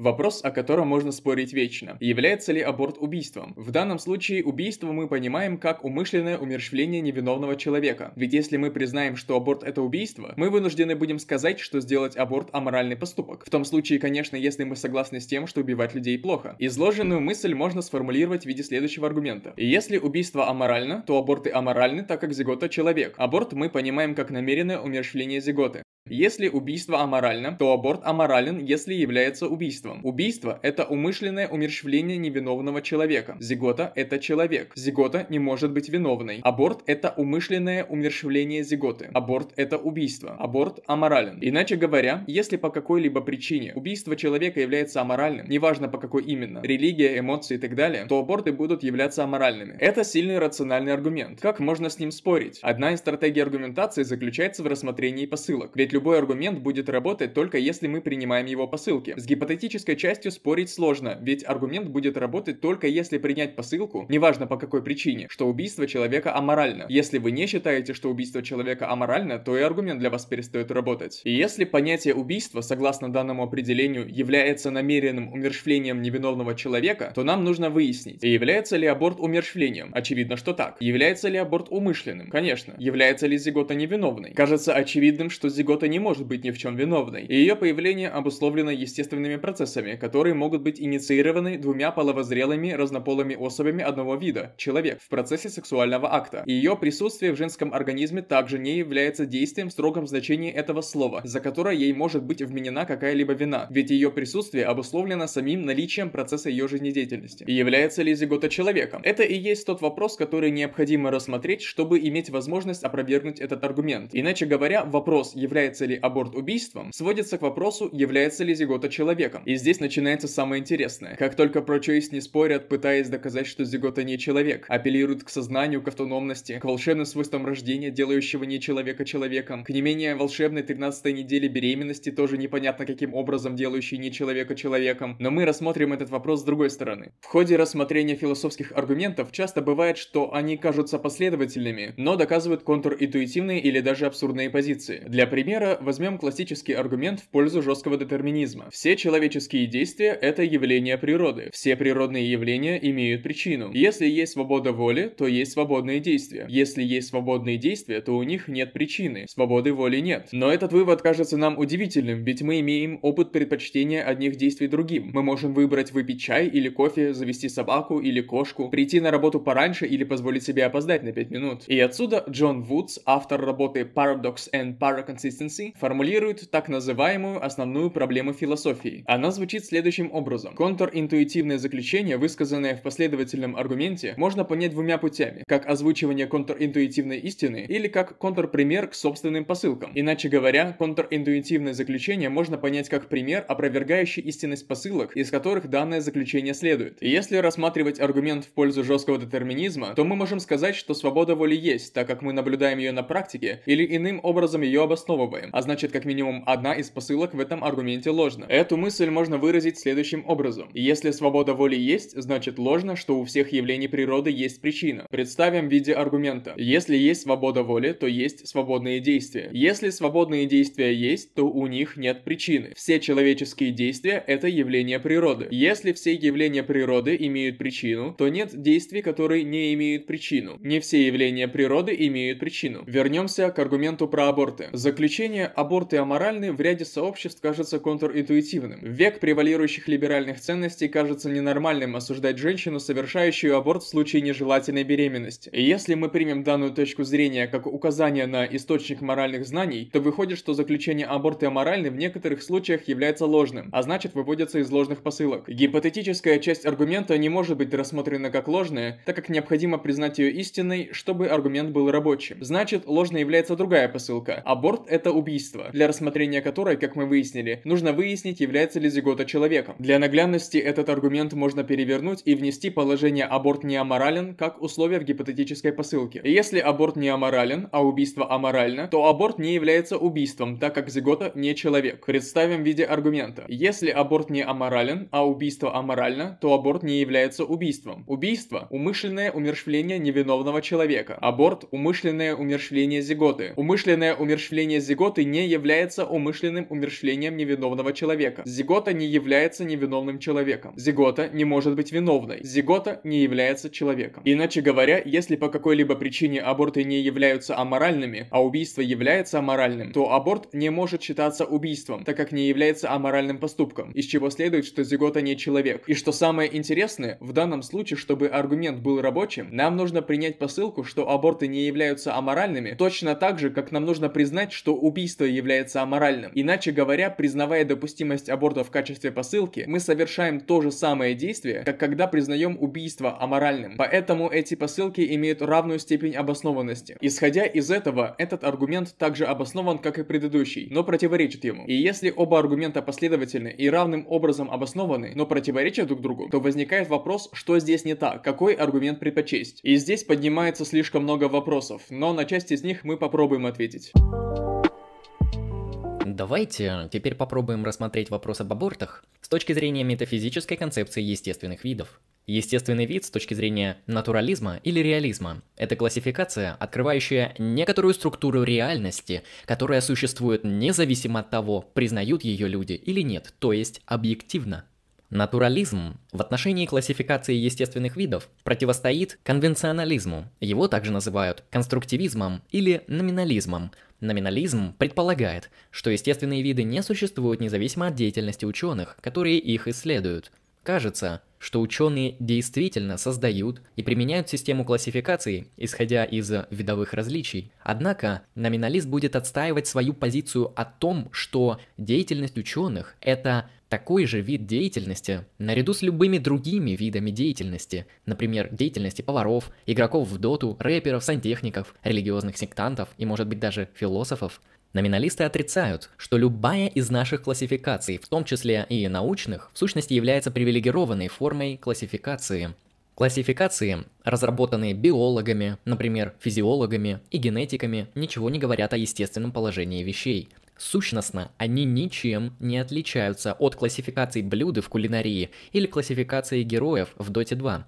Вопрос, о котором можно спорить вечно. Является ли аборт убийством? В данном случае убийство мы понимаем как умышленное умерщвление невиновного человека. Ведь если мы признаем, что аборт это убийство, мы вынуждены будем сказать, что сделать аборт аморальный поступок. В том случае, конечно, если мы согласны с тем, что убивать людей плохо. Изложенную мысль можно сформулировать в виде следующего аргумента. Если убийство аморально, то аборты аморальны, так как зигота человек. Аборт мы понимаем как намеренное умерщвление зиготы. Если убийство аморально, то аборт аморален, если является убийством. Убийство – это умышленное умерщвление невиновного человека. Зигота – это человек. Зигота не может быть виновной. Аборт – это умышленное умерщвление зиготы. Аборт – это убийство. Аборт аморален. Иначе говоря, если по какой-либо причине убийство человека является аморальным, неважно по какой именно, религия, эмоции и так далее, то аборты будут являться аморальными. Это сильный рациональный аргумент. Как можно с ним спорить? Одна из стратегий аргументации заключается в рассмотрении посылок. Ведь любой аргумент будет работать только если мы принимаем его посылки. С гипотетической частью спорить сложно, ведь аргумент будет работать только если принять посылку, неважно по какой причине, что убийство человека аморально. Если вы не считаете, что убийство человека аморально, то и аргумент для вас перестает работать. И если понятие убийства, согласно данному определению, является намеренным умерщвлением невиновного человека, то нам нужно выяснить, является ли аборт умерщвлением. Очевидно, что так. Является ли аборт умышленным? Конечно. Является ли зигота невиновной? Кажется очевидным, что зигота не может быть ни в чем виновной, и ее появление обусловлено естественными процессами, которые могут быть инициированы двумя половозрелыми разнополыми особями одного вида – человек, в процессе сексуального акта. Ее присутствие в женском организме также не является действием в строгом значении этого слова, за которое ей может быть вменена какая-либо вина, ведь ее присутствие обусловлено самим наличием процесса ее жизнедеятельности. И является ли зигота человеком? Это и есть тот вопрос, который необходимо рассмотреть, чтобы иметь возможность опровергнуть этот аргумент. Иначе говоря, вопрос, является является ли аборт убийством, сводится к вопросу, является ли зигота человеком. И здесь начинается самое интересное. Как только про-чойс не спорят, пытаясь доказать, что зигота не человек, апеллируют к сознанию, к автономности, к волшебным свойствам рождения, делающего не человека человеком, к не менее волшебной 13 неделе беременности, тоже непонятно каким образом делающей не человека человеком. Но мы рассмотрим этот вопрос с другой стороны. В ходе рассмотрения философских аргументов часто бывает, что они кажутся последовательными, но доказывают контринтуитивные или даже абсурдные позиции. Для примера, возьмем классический аргумент в пользу жесткого детерминизма. Все человеческие действия – это явления природы. Все природные явления имеют причину. Если есть свобода воли, то есть свободные действия. Если есть свободные действия, то у них нет причины. Свободы воли нет. Но этот вывод кажется нам удивительным, ведь мы имеем опыт предпочтения одних действий другим. Мы можем выбрать выпить чай или кофе, завести собаку или кошку, прийти на работу пораньше или позволить себе опоздать на 5 минут. И отсюда Джон Вудс, автор работы Paradox and Paraconsistency, Лейбницы формулирует так называемую основную проблему философии. Она звучит следующим образом. Контринтуитивное заключение, высказанное в последовательном аргументе, можно понять двумя путями. Как озвучивание контринтуитивной истины или как контрпример к собственным посылкам. Иначе говоря, контринтуитивное заключение можно понять как пример, опровергающий истинность посылок, из которых данное заключение следует. И если рассматривать аргумент в пользу жесткого детерминизма, то мы можем сказать, что свобода воли есть, так как мы наблюдаем ее на практике или иным образом ее обосновываем а значит как минимум одна из посылок в этом аргументе ложна. Эту мысль можно выразить следующим образом. Если свобода воли есть, значит ложно, что у всех явлений природы есть причина. Представим в виде аргумента. Если есть свобода воли, то есть свободные действия. Если свободные действия есть, то у них нет причины. Все человеческие действия – это явления природы. Если все явления природы имеют причину, то нет действий, которые не имеют причину. Не все явления природы имеют причину. Вернемся к аргументу про аборты. Заключение мнение аборты аморальны в ряде сообществ кажется контринтуитивным. Век превалирующих либеральных ценностей кажется ненормальным осуждать женщину, совершающую аборт в случае нежелательной беременности. И если мы примем данную точку зрения как указание на источник моральных знаний, то выходит, что заключение аборты аморальны в некоторых случаях является ложным, а значит выводится из ложных посылок. Гипотетическая часть аргумента не может быть рассмотрена как ложная, так как необходимо признать ее истинной, чтобы аргумент был рабочим. Значит, ложной является другая посылка. Аборт это убийства, для рассмотрения которой, как мы выяснили, нужно выяснить, является ли зигота человеком. Для наглядности этот аргумент можно перевернуть и внести положение аборт не аморален как условие в гипотетической посылке. Если аборт не аморален, а убийство аморально, то аборт не является убийством, так как зигота не человек. Представим в виде аргумента. Если аборт не аморален, а убийство аморально, то аборт не является убийством. Убийство – умышленное умерщвление невиновного человека. Аборт – умышленное умерщвление зиготы. Умышленное умерщвление зиготы зиготы не является умышленным умершлением невиновного человека. Зигота не является невиновным человеком. Зигота не может быть виновной. Зигота не является человеком. Иначе говоря, если по какой-либо причине аборты не являются аморальными, а убийство является аморальным, то аборт не может считаться убийством, так как не является аморальным поступком, из чего следует, что зигота не человек. И что самое интересное, в данном случае, чтобы аргумент был рабочим, нам нужно принять посылку, что аборты не являются аморальными, точно так же, как нам нужно признать, что убийство является аморальным. Иначе говоря, признавая допустимость аборта в качестве посылки, мы совершаем то же самое действие, как когда признаем убийство аморальным. Поэтому эти посылки имеют равную степень обоснованности. Исходя из этого, этот аргумент также обоснован, как и предыдущий, но противоречит ему. И если оба аргумента последовательны и равным образом обоснованы, но противоречат друг другу, то возникает вопрос, что здесь не так, какой аргумент предпочесть. И здесь поднимается слишком много вопросов, но на часть из них мы попробуем ответить. Давайте теперь попробуем рассмотреть вопрос об абортах с точки зрения метафизической концепции естественных видов. Естественный вид с точки зрения натурализма или реализма – это классификация, открывающая некоторую структуру реальности, которая существует независимо от того, признают ее люди или нет, то есть объективно. Натурализм в отношении классификации естественных видов противостоит конвенционализму. Его также называют конструктивизмом или номинализмом. Номинализм предполагает, что естественные виды не существуют независимо от деятельности ученых, которые их исследуют. Кажется, что ученые действительно создают и применяют систему классификации, исходя из видовых различий. Однако номиналист будет отстаивать свою позицию о том, что деятельность ученых – это такой же вид деятельности, наряду с любыми другими видами деятельности, например, деятельности поваров, игроков в доту, рэперов, сантехников, религиозных сектантов и, может быть, даже философов. Номиналисты отрицают, что любая из наших классификаций, в том числе и научных, в сущности является привилегированной формой классификации. Классификации, разработанные биологами, например, физиологами и генетиками, ничего не говорят о естественном положении вещей. Сущностно, они ничем не отличаются от классификаций блюд в кулинарии или классификации героев в Dota 2.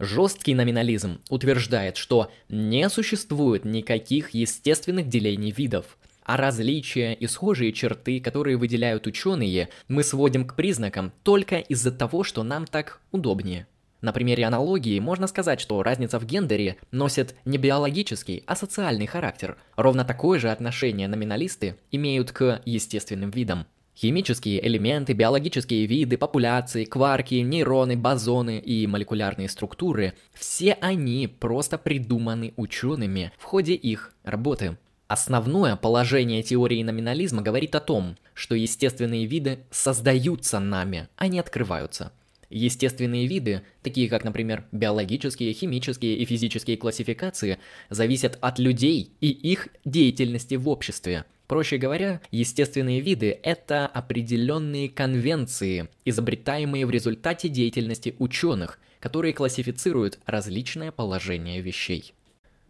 Жесткий номинализм утверждает, что не существует никаких естественных делений видов – а различия и схожие черты, которые выделяют ученые, мы сводим к признакам только из-за того, что нам так удобнее. На примере аналогии можно сказать, что разница в гендере носит не биологический, а социальный характер. Ровно такое же отношение номиналисты имеют к естественным видам. Химические элементы, биологические виды, популяции, кварки, нейроны, бозоны и молекулярные структуры – все они просто придуманы учеными в ходе их работы. Основное положение теории номинализма говорит о том, что естественные виды создаются нами, а не открываются. Естественные виды, такие как, например, биологические, химические и физические классификации, зависят от людей и их деятельности в обществе. Проще говоря, естественные виды – это определенные конвенции, изобретаемые в результате деятельности ученых, которые классифицируют различное положение вещей.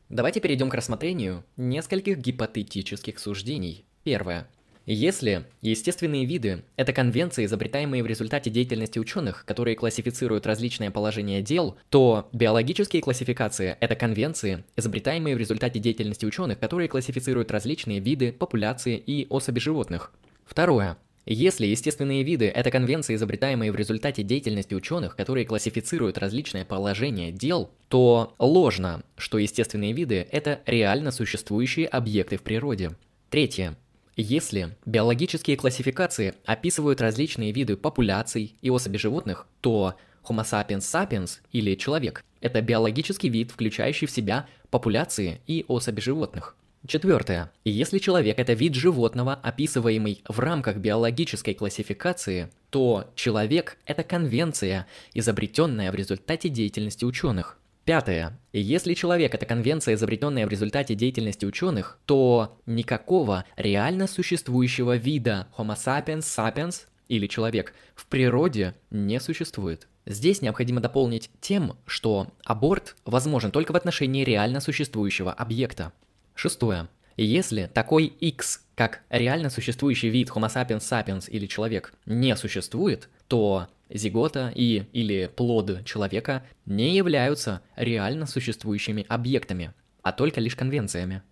Давайте перейдем к рассмотрению нескольких гипотетических суждений. Первое. Если естественные виды – это конвенции, изобретаемые в результате деятельности ученых, которые классифицируют различные положения дел, то биологические классификации – это конвенции, изобретаемые в результате деятельности ученых, которые классифицируют различные виды, популяции и особи животных. Второе. Если естественные виды – это конвенции, изобретаемые в результате деятельности ученых, которые классифицируют различные положения дел, то ложно, что естественные виды – это реально существующие объекты в природе. Третье. Если биологические классификации описывают различные виды популяций и особей животных, то Homo sapiens sapiens или человек – это биологический вид, включающий в себя популяции и особи животных. Четвертое. Если человек это вид животного, описываемый в рамках биологической классификации, то человек это конвенция, изобретенная в результате деятельности ученых. Пятое. Если человек это конвенция, изобретенная в результате деятельности ученых, то никакого реально существующего вида Homo sapiens sapiens или человек в природе не существует. Здесь необходимо дополнить тем, что аборт возможен только в отношении реально существующего объекта. Шестое. Если такой X, как реально существующий вид Homo sapiens sapiens или человек, не существует, то зигота и или плод человека не являются реально существующими объектами, а только лишь конвенциями.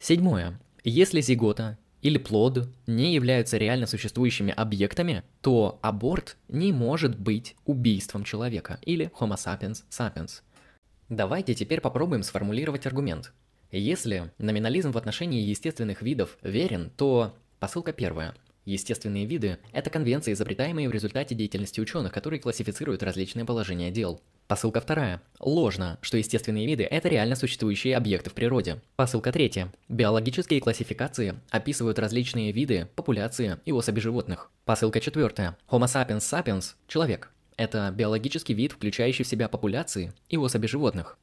Седьмое. Если зигота или плод не являются реально существующими объектами, то аборт не может быть убийством человека или Homo sapiens sapiens. Давайте теперь попробуем сформулировать аргумент. Если номинализм в отношении естественных видов верен, то посылка первая. Естественные виды – это конвенции, изобретаемые в результате деятельности ученых, которые классифицируют различные положения дел. Посылка вторая. Ложно, что естественные виды – это реально существующие объекты в природе. Посылка третья. Биологические классификации описывают различные виды, популяции и особи животных. Посылка четвертая. Homo sapiens sapiens – человек. Это биологический вид, включающий в себя популяции и особи животных.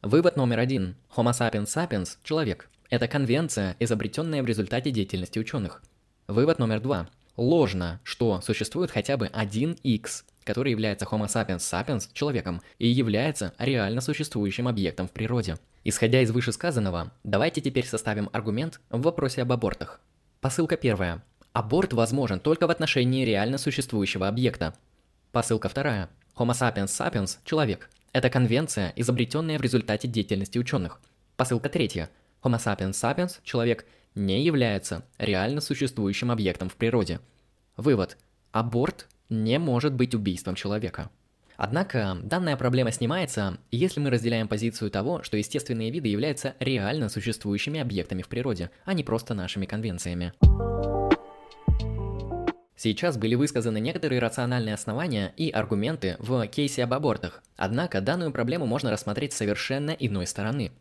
Вывод номер один. Homo sapiens sapiens – человек. Это конвенция, изобретенная в результате деятельности ученых. Вывод номер два. Ложно, что существует хотя бы один X, который является Homo sapiens sapiens, человеком, и является реально существующим объектом в природе. Исходя из вышесказанного, давайте теперь составим аргумент в вопросе об абортах. Посылка первая. Аборт возможен только в отношении реально существующего объекта. Посылка вторая. Homo sapiens sapiens – человек. Это конвенция, изобретенная в результате деятельности ученых. Посылка третья. Homo sapiens sapiens – человек не является реально существующим объектом в природе. Вывод. Аборт не может быть убийством человека. Однако данная проблема снимается, если мы разделяем позицию того, что естественные виды являются реально существующими объектами в природе, а не просто нашими конвенциями. Сейчас были высказаны некоторые рациональные основания и аргументы в кейсе об абортах, однако данную проблему можно рассмотреть с совершенно иной стороны.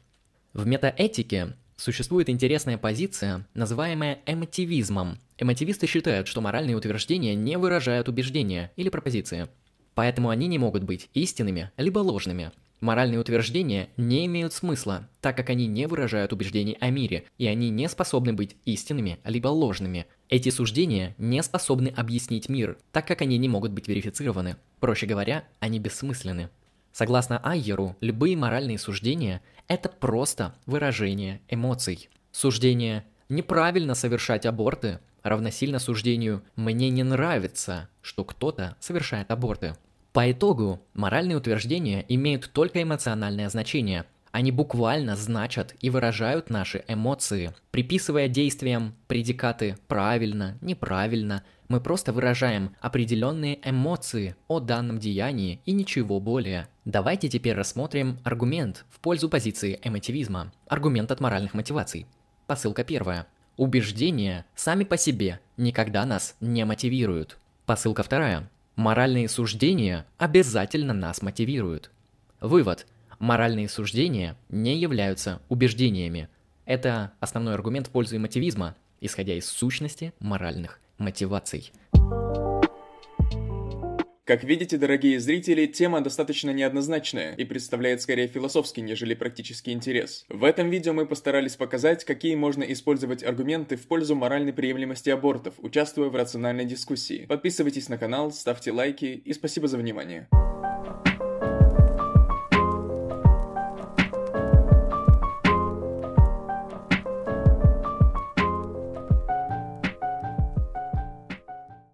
В метаэтике Существует интересная позиция, называемая эмотивизмом. Эмотивисты считают, что моральные утверждения не выражают убеждения или пропозиции. Поэтому они не могут быть истинными либо ложными. Моральные утверждения не имеют смысла, так как они не выражают убеждений о мире, и они не способны быть истинными либо ложными. Эти суждения не способны объяснить мир, так как они не могут быть верифицированы. Проще говоря, они бессмысленны. Согласно Айеру, любые моральные суждения – это просто выражение эмоций. Суждение «неправильно совершать аборты» равносильно суждению «мне не нравится, что кто-то совершает аборты». По итогу, моральные утверждения имеют только эмоциональное значение. Они буквально значат и выражают наши эмоции. Приписывая действиям предикаты «правильно», «неправильно», мы просто выражаем определенные эмоции о данном деянии и ничего более. Давайте теперь рассмотрим аргумент в пользу позиции эмотивизма. Аргумент от моральных мотиваций. Посылка первая. Убеждения сами по себе никогда нас не мотивируют. Посылка вторая. Моральные суждения обязательно нас мотивируют. Вывод. Моральные суждения не являются убеждениями. Это основной аргумент в пользу эмотивизма, исходя из сущности моральных мотиваций. Как видите, дорогие зрители, тема достаточно неоднозначная и представляет скорее философский, нежели практический интерес. В этом видео мы постарались показать, какие можно использовать аргументы в пользу моральной приемлемости абортов, участвуя в рациональной дискуссии. Подписывайтесь на канал, ставьте лайки и спасибо за внимание.